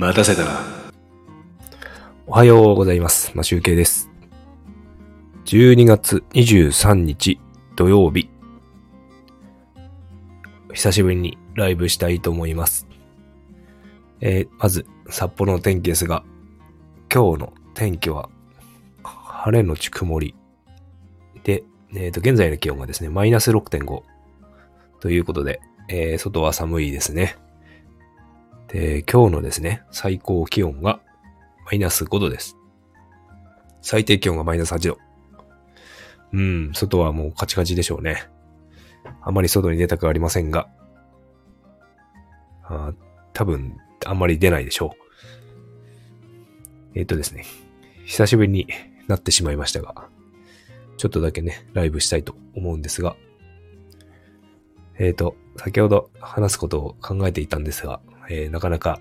待たせたな。おはようございます。ま、集計です。12月23日土曜日。久しぶりにライブしたいと思います。えーまず、札幌の天気ですが、今日の天気は、晴れのち曇り。で、えっ、と、現在の気温がですね、マイナス6.5。ということで、えー外は寒いですね。で、今日のですね、最高気温がマイナス5度です。最低気温がマイナス8度。うん、外はもうカチカチでしょうね。あまり外に出たくありませんが、あ多分、あんまり出ないでしょう。えっ、とですね、久しぶりになってしまいましたが、ちょっとだけね、ライブしたいと思うんですが、えっ、と、先ほど話すことを考えていたんですが、えーなかなか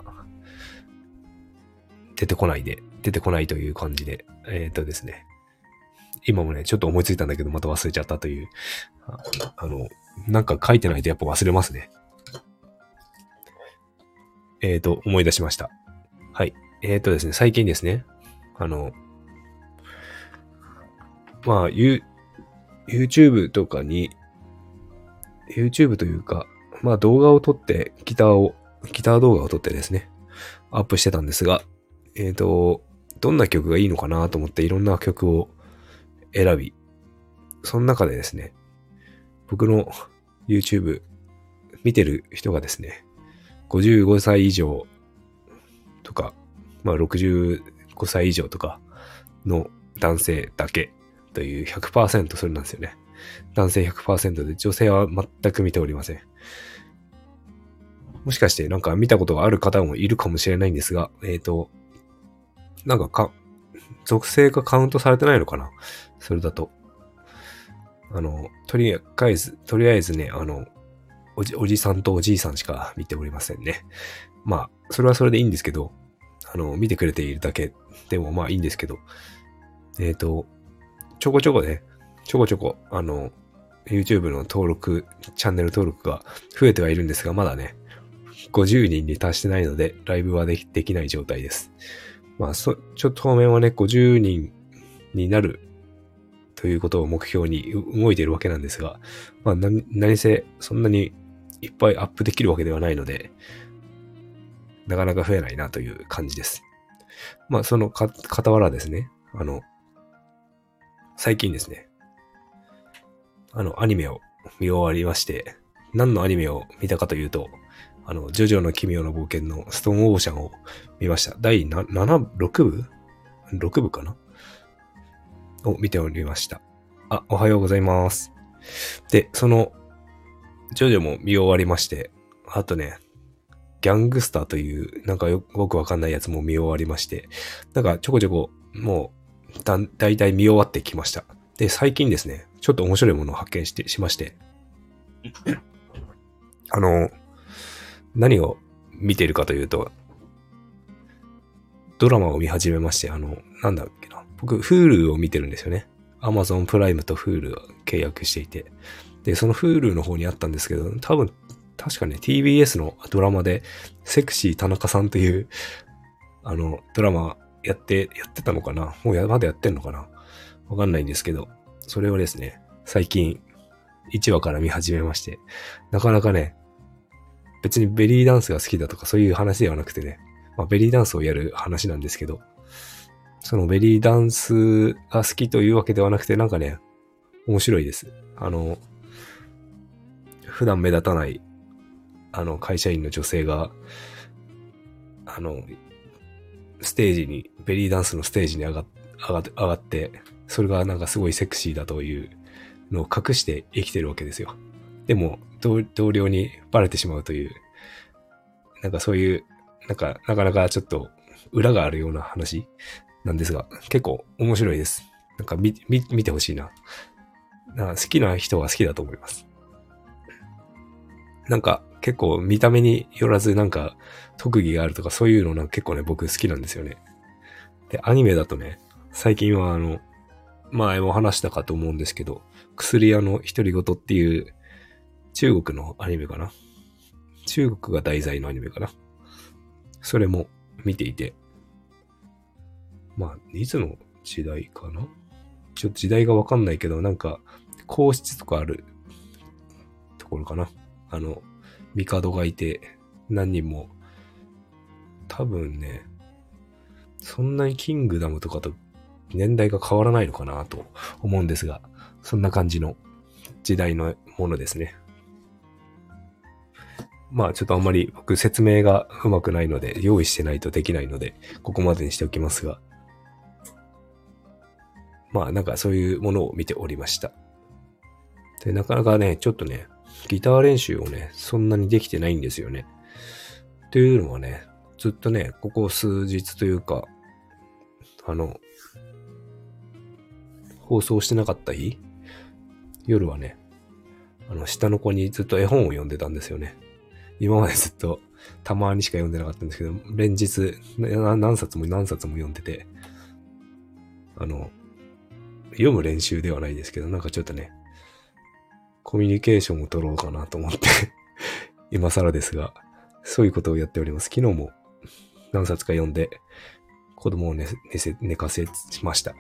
出てこないで、出てこないという感じで、えっ、とですね、今もね、ちょっと思いついたんだけど、また忘れちゃったという、あの、なんか書いてないとやっぱ忘れますね。えっ、と、思い出しました。はい。えっ、とですね、最近ですね、あの、まあ、ユ YouTube とかに、YouTube というか、まあ動画を撮って、ギターを、ギター動画を撮ってですね、アップしてたんですが、えっ、と、どんな曲がいいのかなと思っていろんな曲を選び、その中でですね、僕の YouTube 見てる人がですね、55歳以上とか、まあ65歳以上とかの男性だけという100%それなんですよね。男性100%で女性は全く見ておりません。もしかしてなんか見たことがある方もいるかもしれないんですが、えっ、と、なんかか、属性がカウントされてないのかな？それだと。あの、とりあえず、とりあえずね、あの、おじ、おじさんとおじいさんしか見ておりませんね。まあ、それはそれでいいんですけど、あの、見てくれているだけでもまあいいんですけど、えっ、と、ちょこちょこね、ちょこちょこ、あの、YouTube の登録、チャンネル登録が増えてはいるんですが、まだね、50人に達してないので、ライブはできできない状態です。まあ、そ、ちょっと当面はね、50人になるということを目標に動いているわけなんですが、まあ、何、何せ、そんなにいっぱいアップできるわけではないので、なかなか増えないなという感じです。まあ、そのか、傍らですね、あの、最近ですね、あの、アニメを見終わりまして、何のアニメを見たかというと、あの、ジョジョの奇妙な冒険のストーンオーシャンを見ました。第な7、6部 ?6 部かな？を見ておりました。あ、おはようございます。で、その、ジョジョも見終わりまして、あとね、ギャングスターという、なんかよよくわかんないやつも見終わりまして、なんかちょこちょこ、もう、だ、だいたい見終わってきました。で、最近ですね、ちょっと面白いものを発見して、しまして、あの、何を見てるかというと、ドラマを見始めまして、あの、なんだっけな。僕、Hulu を見てるんですよね。Amazon プライムと Hulu を契約していて。で、その Hulu の方にあったんですけど、多分、確かね、TBS のドラマで、セクシー田中さんという、あの、ドラマやって、やってたのかなもうや、まだやってんのかなわかんないんですけど、それをですね、最近、1話から見始めまして、なかなかね、別にベリーダンスが好きだとかそういう話ではなくてね、まあ、ベリーダンスをやる話なんですけど、そのベリーダンスが好きというわけではなくて、なんかね、面白いです。あの、普段目立たない、あの、会社員の女性が、あの、ステージに、ベリーダンスのステージに上が上が、上がって、それがなんかすごいセクシーだというのを隠して生きてるわけですよ。でも、同僚にバレてしまうという、なんかそういう、なんか、なかなかちょっと裏があるような話なんですが、結構面白いです。なんか見、見、てほしいな。な好きな人は好きだと思います。なんか結構見た目によらずなんか特技があるとかそういうのなんか結構ね僕好きなんですよね。で、アニメだとね、最近はあの、前も話したかと思うんですけど、薬屋の独り言っていう中国のアニメかな？中国が題材のアニメかな？それも見ていて、まあ、いつの時代かな？ちょっと時代がわかんないけど、なんか、皇室とかあるところかな？あの、帝がいて、何人も、多分ね、そんなにキングダムとかと年代が変わらないのかなと思うんですが、そんな感じの時代のものですね。まあちょっとあんまり僕説明がうまくないので、用意してないとできないので、ここまでにしておきますが。まあなんかそういうものを見ておりました。で、なかなかね、ちょっとね、ギター練習をね、そんなにできてないんですよね。というのはね、ずっとね、ここ数日というか、あの、放送してなかった日夜はね、あの、下の子にずっと絵本を読んでたんですよね。今までずっとたまにしか読んでなかったんですけど、連日何冊も何冊も読んでて、あの、読む練習ではないですけど、なんかちょっとね、コミュニケーションを取ろうかなと思って 今更ですが、そういうことをやっております。昨日も何冊か読んで、子供を寝寝せ寝かせました。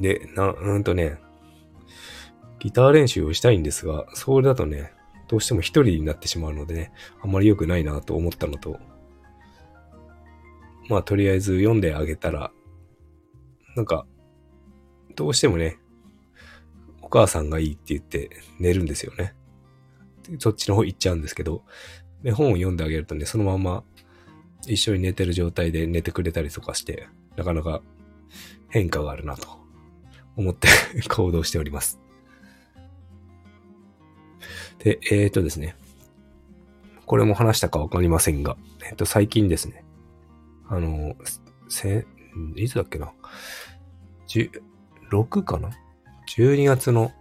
で、な、うんとね、ギター練習をしたいんですが、それだとね、どうしても一人になってしまうのでね、あんまり良くないなと思ったのと、まあとりあえず読んであげたら、なんか、どうしてもね、お母さんがいいって言って寝るんですよね。そっちの方行っちゃうんですけど、で本を読んであげるとね、そのまま一緒に寝てる状態で寝てくれたりとかして、なかなか変化があるなと思って 行動しております。で、えっ、ー、とですね。これも話したかわかりませんが、えっ、ー、と、最近ですね。あの、せ、いつだっけな。十、6かな ?12 月の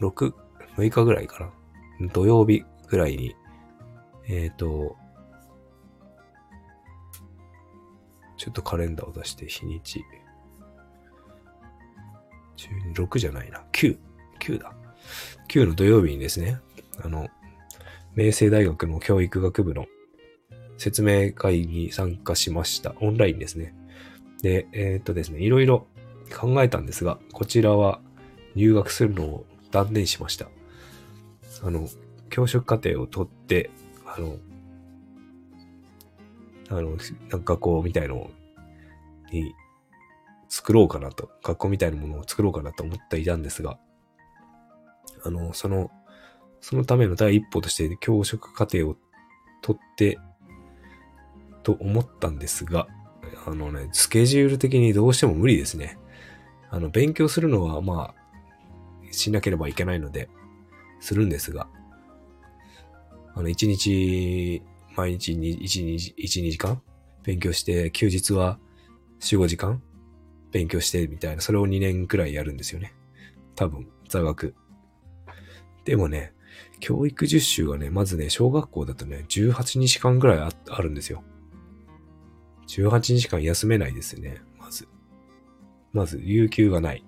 6、6日ぐらいかな。土曜日ぐらいに、えっ、ー、と、ちょっとカレンダーを出して日にち。12、6じゃないな。9。9だ。9の土曜日にですね、あの、明星大学の教育学部の説明会に参加しました。オンラインですね。で、えー、っとですね、いろいろ考えたんですが、こちらは入学するのを断念しました。あの、教職課程を取って、あの、あの、学校みたいのに作ろうかなと、学校みたいなものを作ろうかなと思っていたんですが、あの、そのそのための第一歩として教職課程を取って、と思ったんですが、あのね、スケジュール的にどうしても無理ですね。あの、勉強するのは、まあ、しなければいけないので、するんですが、あの、一日、毎日に、一日、一、二時間勉強して、休日は四五時間勉強してみたいな、それを2年くらいやるんですよね。多分、座学。でもね、教育実習がね、まずね、小学校だとね、18日間ぐらいああるんですよ。18日間休めないですね、まず。まず、有給がない。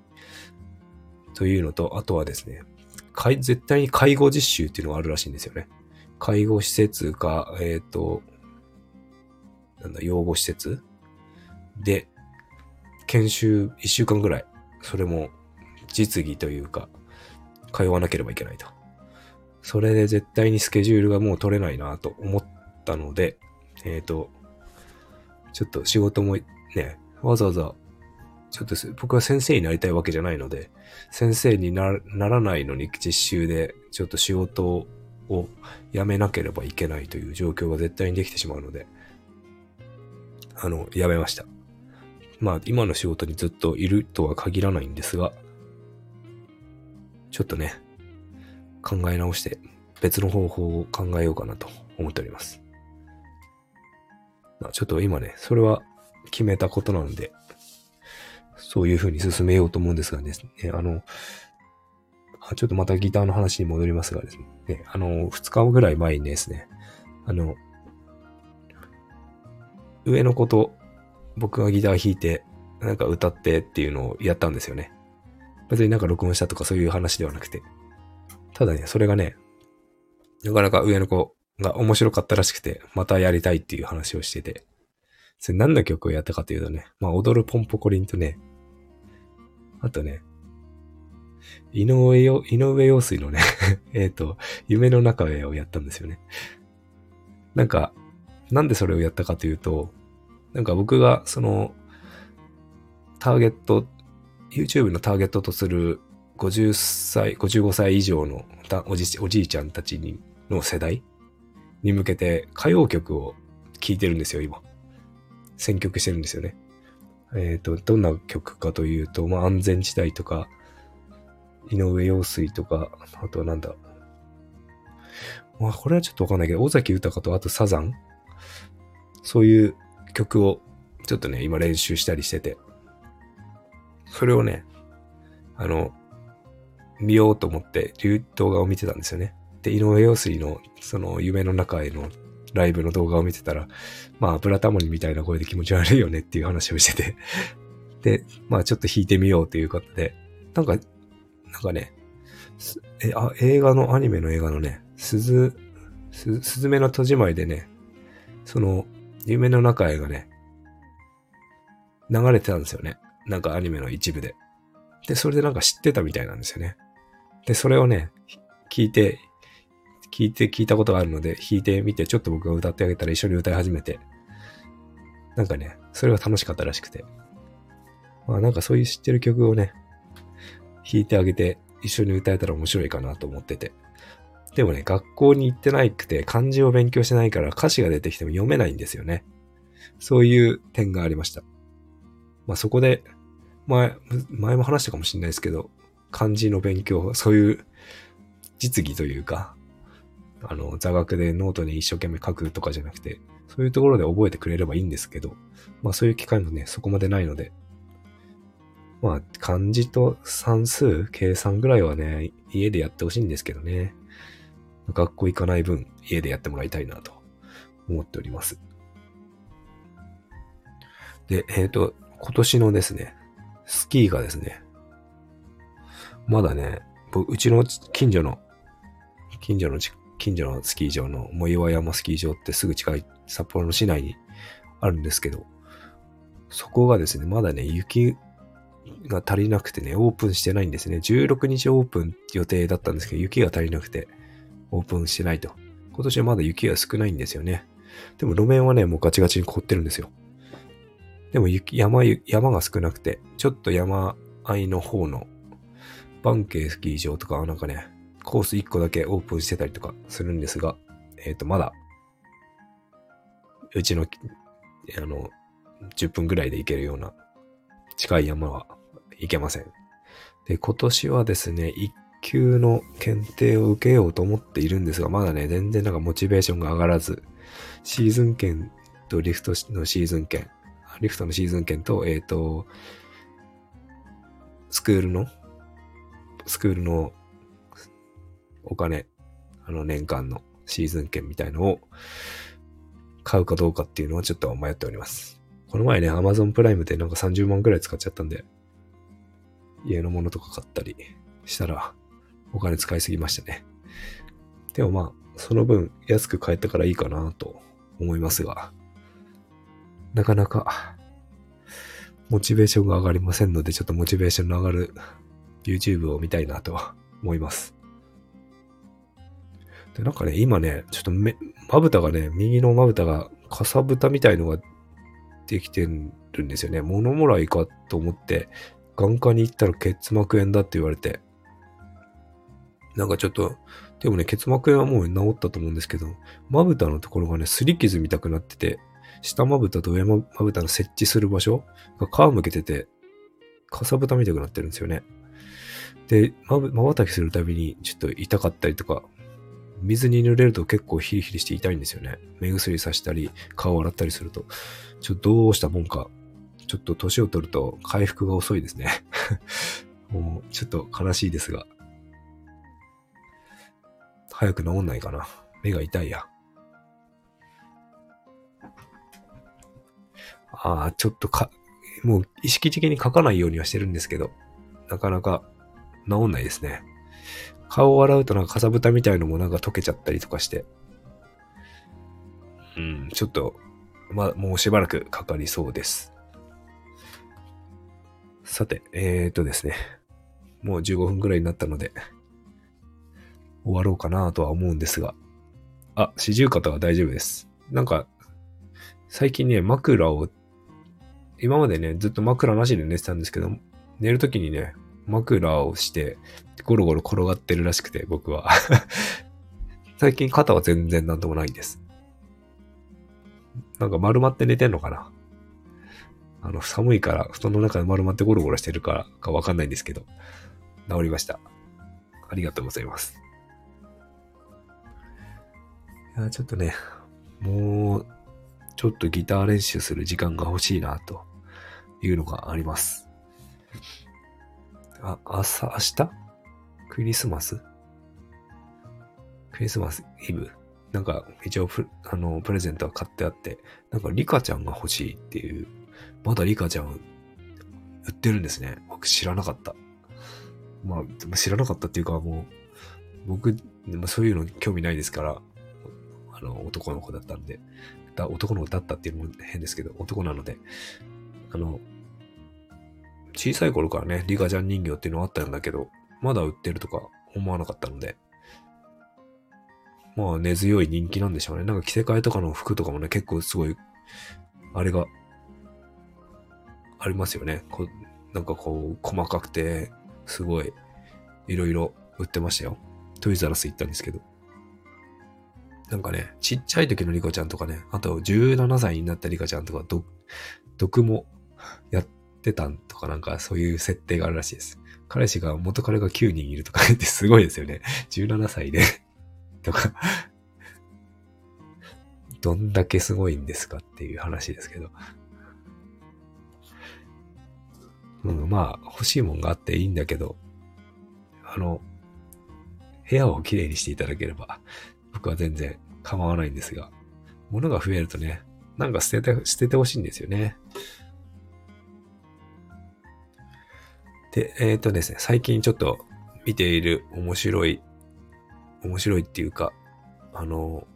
というのと、あとはですね、絶対に介護実習っていうのがあるらしいんですよね。介護施設か、えっ、ー、と、なんだ、養護施設？で、研修1週間ぐらい、それも実技というか、通わなければいけないと。それで絶対にスケジュールがもう取れないなと思ったので、えっ、ー、と、ちょっと仕事もね、わざわざ、ちょっと僕は先生になりたいわけじゃないので、先生にならないのに実習でちょっと仕事を辞めなければいけないという状況が絶対にできてしまうので、あの、辞めました。まあ、今の仕事にずっといるとは限らないんですが、ちょっとね、考え直して別の方法を考えようかなと思っております。まあ、ちょっと今ね、それは決めたことなので、そういう風に進めようと思うんですがですね、あの、あちょっとまたギターの話に戻りますがですね、あの、2日ぐらい前にですね、あの、上の子と僕がギター弾いて、なんか歌ってっていうのをやったんですよね。別になんか録音したとかそういう話ではなくて。ただね、それがね、なかなか上の子が面白かったらしくて、またやりたいっていう話をしてて、それ何の曲をやったかというとね、まあ踊るポンポコリンとね、あとね、井上よ、井上陽水のね えっと、夢の中へをやったんですよね。なんか、なんでそれをやったかというと、なんか僕がその、ターゲット、YouTube のターゲットとする50歳、55歳以上のおじおじいちゃんたちにの世代に向けて歌謡曲を聴いてるんですよ、今。選曲してるんですよね。えっ、ー、と、どんな曲かというと、まあ、安全地帯とか、井上陽水とか、あとはなんだ。まあ、これはちょっとわかんないけど、尾崎豊とあとサザンそういう曲をちょっとね、今練習したりしてて、それをね、あの、見ようと思って動画を見てたんですよね。で、井上陽水のその夢の中へのライブの動画を見てたら、まあ、ブラタモリみたいな声で気持ち悪いよねっていう話をしてて で、まあちょっと弾いてみようということで、なんか、なんかね、え、あ、映画の、アニメの映画のね、鈴、す、すずめの戸締まいでね、その、夢の中へがね、流れてたんですよね。なんかアニメの一部で。で、それでなんか知ってたみたいなんですよね。で、それをね、聞いて、聞いて、聞いたことがあるので、弾いてみて、ちょっと僕が歌ってあげたら一緒に歌い始めて、なんかね、それが楽しかったらしくて。まあなんかそういう知ってる曲をね、弾いてあげて、一緒に歌えたら面白いかなと思ってて。でもね、学校に行ってないくて、漢字を勉強してないから歌詞が出てきても読めないんですよね。そういう点がありました。まあそこで、前、前も話したかもしれないですけど、漢字の勉強、そういう実技というか、あの、座学でノートに一生懸命書くとかじゃなくて、そういうところで覚えてくれればいいんですけど、まあそういう機会もね、そこまでないので、まあ漢字と算数、計算ぐらいはね、家でやってほしいんですけどね。学校行かない分、家でやってもらいたいなと思っております。で、えっ、ー、と、今年のですね、スキーがですね、まだね、うちの近所の、近所の近所のスキー場の藻岩山スキー場ってすぐ近い札幌の市内にあるんですけど、そこがですね、まだね、雪が足りなくてね、オープンしてないんですね。16日オープン予定だったんですけど、雪が足りなくて、オープンしてないと。今年はまだ雪が少ないんですよね。でも路面はね、もうガチガチに凍ってるんですよ。でも雪、山、山が少なくて、ちょっと山あいの方のバンケースキー場とか、なんかね、コース1個だけオープンしてたりとかするんですが、えっ、ー、と、まだ、うちの、あの、10分ぐらいで行けるような近い山は行けません。で、今年はですね、1級の検定を受けようと思っているんですが、まだね、全然なんかモチベーションが上がらず、シーズン券とリフトのシーズン券、リフトのシーズン券と、えっ、ー、と、スクールの、スクールのお金、あの年間のシーズン券みたいのを買うかどうかっていうのはちょっと迷っております。この前ね、Amazon プライムでなんか30万くらい使っちゃったんで、家のものとか買ったりしたらお金使いすぎましたね。でもまあ、その分安く買えたからいいかなと思いますが、なかなかモチベーションが上がりませんので、ちょっとモチベーションの上がる YouTube を見たいなと 思います。で、なんかね、今ね、ちょっと目、まぶたがね、右のまぶたがかさぶたみたいのができてるんですよね。物もらいかと思って、眼科に行ったら結膜炎だって言われて。なんかちょっと、でもね、結膜炎はもう治ったと思うんですけど、まぶたのところがね、擦り傷みたくなってて、下まぶたと上まぶたの設置する場所？が皮むけてて、かさぶたみたくなってるんですよね。で、まぶ、瞬きするたびにちょっと痛かったりとか、水に濡れると結構ヒリヒリして痛いんですよね。目薬さしたり、顔洗ったりすると。ちょっとどうしたもんか。ちょっと年を取ると回復が遅いですね。もうちょっと悲しいですが。早く治んないかな。目が痛いや。ああ、ちょっとか、もう意識的に書かないようにはしてるんですけど、なかなか治んないですね。顔を洗うとなんかかさぶたみたいのもなんか溶けちゃったりとかして、、うんちょっと、ま、もうしばらくかかりそうです。さて、えーとですね。もう15分くらいになったので、終わろうかなとは思うんですが。あ、四十肩は大丈夫です。なんか、最近ね、枕を、今までね、ずっと枕なしで寝てたんですけど、寝るときにね、枕をして、ゴロゴロ転がってるらしくて、僕は 最近肩は全然なんともないんです。なんか丸まって寝てんのかなあの、寒いから布団の中で丸まってゴロゴロしてるからかわかんないんですけど、治りました。ありがとうございます。いや、ちょっとね、もう、ちょっとギター練習する時間が欲しいな、というのがあります。あ、朝、明日？クリスマス？クリスマスイブ？なんか、一応あの、プレゼントは買ってあって、なんか、リカちゃんが欲しいっていう、まだリカちゃん、売ってるんですね。僕知らなかった。まあ、知らなかったっていうか、もう、僕、そういうの興味ないですから、あの、男の子だったんで、だ男の子だったっていうのも変ですけど、男なので、あの、小さい頃からね、リカちゃん人形っていうのはあったんだけど、まだ売ってるとか思わなかったので、まあ根強い人気なんでしょうね。なんか着せ替えとかの服とかもね、結構すごい、あれが、ありますよね。こなんかこう、細かくて、すごい、いろいろ売ってましたよ。トイザラス行ったんですけど。なんかね、ちっちゃい時のリカちゃんとかね、あと17歳になったリカちゃんとか、ど、毒もやってたんとかなんかそういう設定があるらしいです。彼氏が、元彼が9人いるとか言ってすごいですよね。17歳で とかどんだけすごいんですかっていう話ですけど。うん、まあ、欲しいもんがあっていいんだけど、あの、部屋をきれいにしていただければ、僕は全然構わないんですが、物が増えるとね、なんか捨てて、捨ててほしいんですよね。で、えっ、ー、とですね、最近ちょっと見ている面白い面白いっていうか、あの、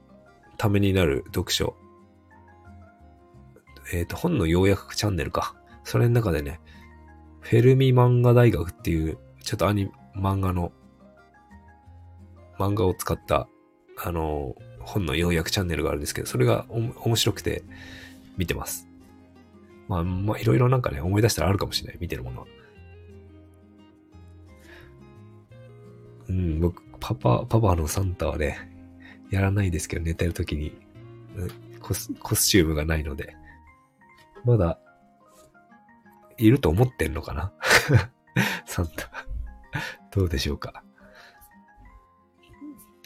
ためになる読書。えっ、ー、と、本の要約チャンネルか。それの中でね、フェルミ漫画大学っていう、ちょっとアニ、漫画の、漫画を使った、あの、本の要約チャンネルがあるんですけど、それが面白くて見てます。まあ、まあ、いろいろなんかね、思い出したらあるかもしれない、見てるものは。うん、僕、パパ、パパのサンタはね、やらないですけど、寝てる時にコス、コスチュームがないので、まだ、いると思ってんのかな？サンタどうでしょうか？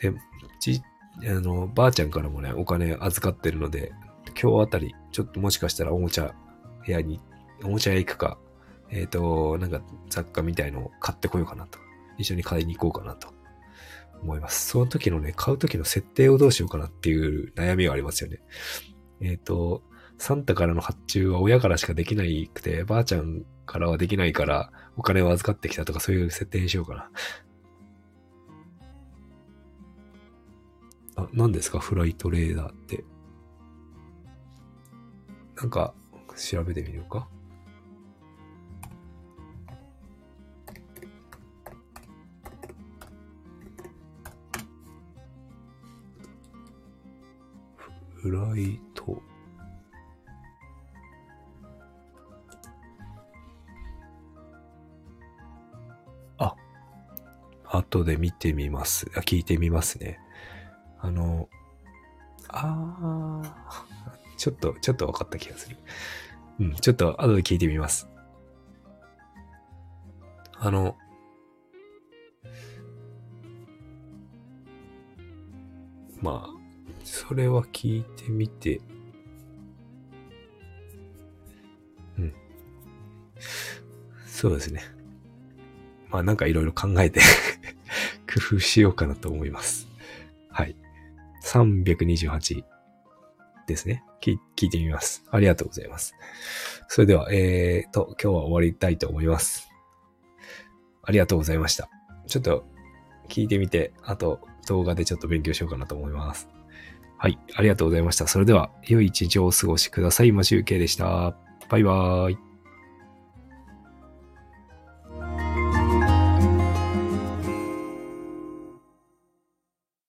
で、ち、あの、ばあちゃんからもね、お金預かってるので、今日あたり、ちょっともしかしたらおもちゃ部屋に、おもちゃ屋行くか、えっ、ー、と、なんか雑貨みたいのを買ってこようかなと。一緒に買いに行こうかなと思います。その時のね、買う時の設定をどうしようかなっていう悩みはありますよね。えっ、ー、と、サンタからの発注は親からしかできないくて、ばあちゃんからはできないから、お金を預かってきたとかそういう設定にしようかな。あ、何ですか？フライトレーダーって。なんか、調べてみるかフライト。あ、後で見てみます。あ、聞いてみますね。あの、あー、ちょっと、ちょっと分かった気がする。うん、ちょっと後で聞いてみます。あの、まあ、それは聞いてみて、うん。そうですね。まあなんかいろいろ考えて 工夫しようかなと思います。はい。328ですね。聞いてみます。ありがとうございます。それでは、えーと、今日は終わりたいと思います。ありがとうございました。ちょっと聞いてみて、あと動画でちょっと勉強しようかなと思います。はい。ありがとうございました。それでは、良い一日をお過ごしください。マシュウケイでした。バイバーイ。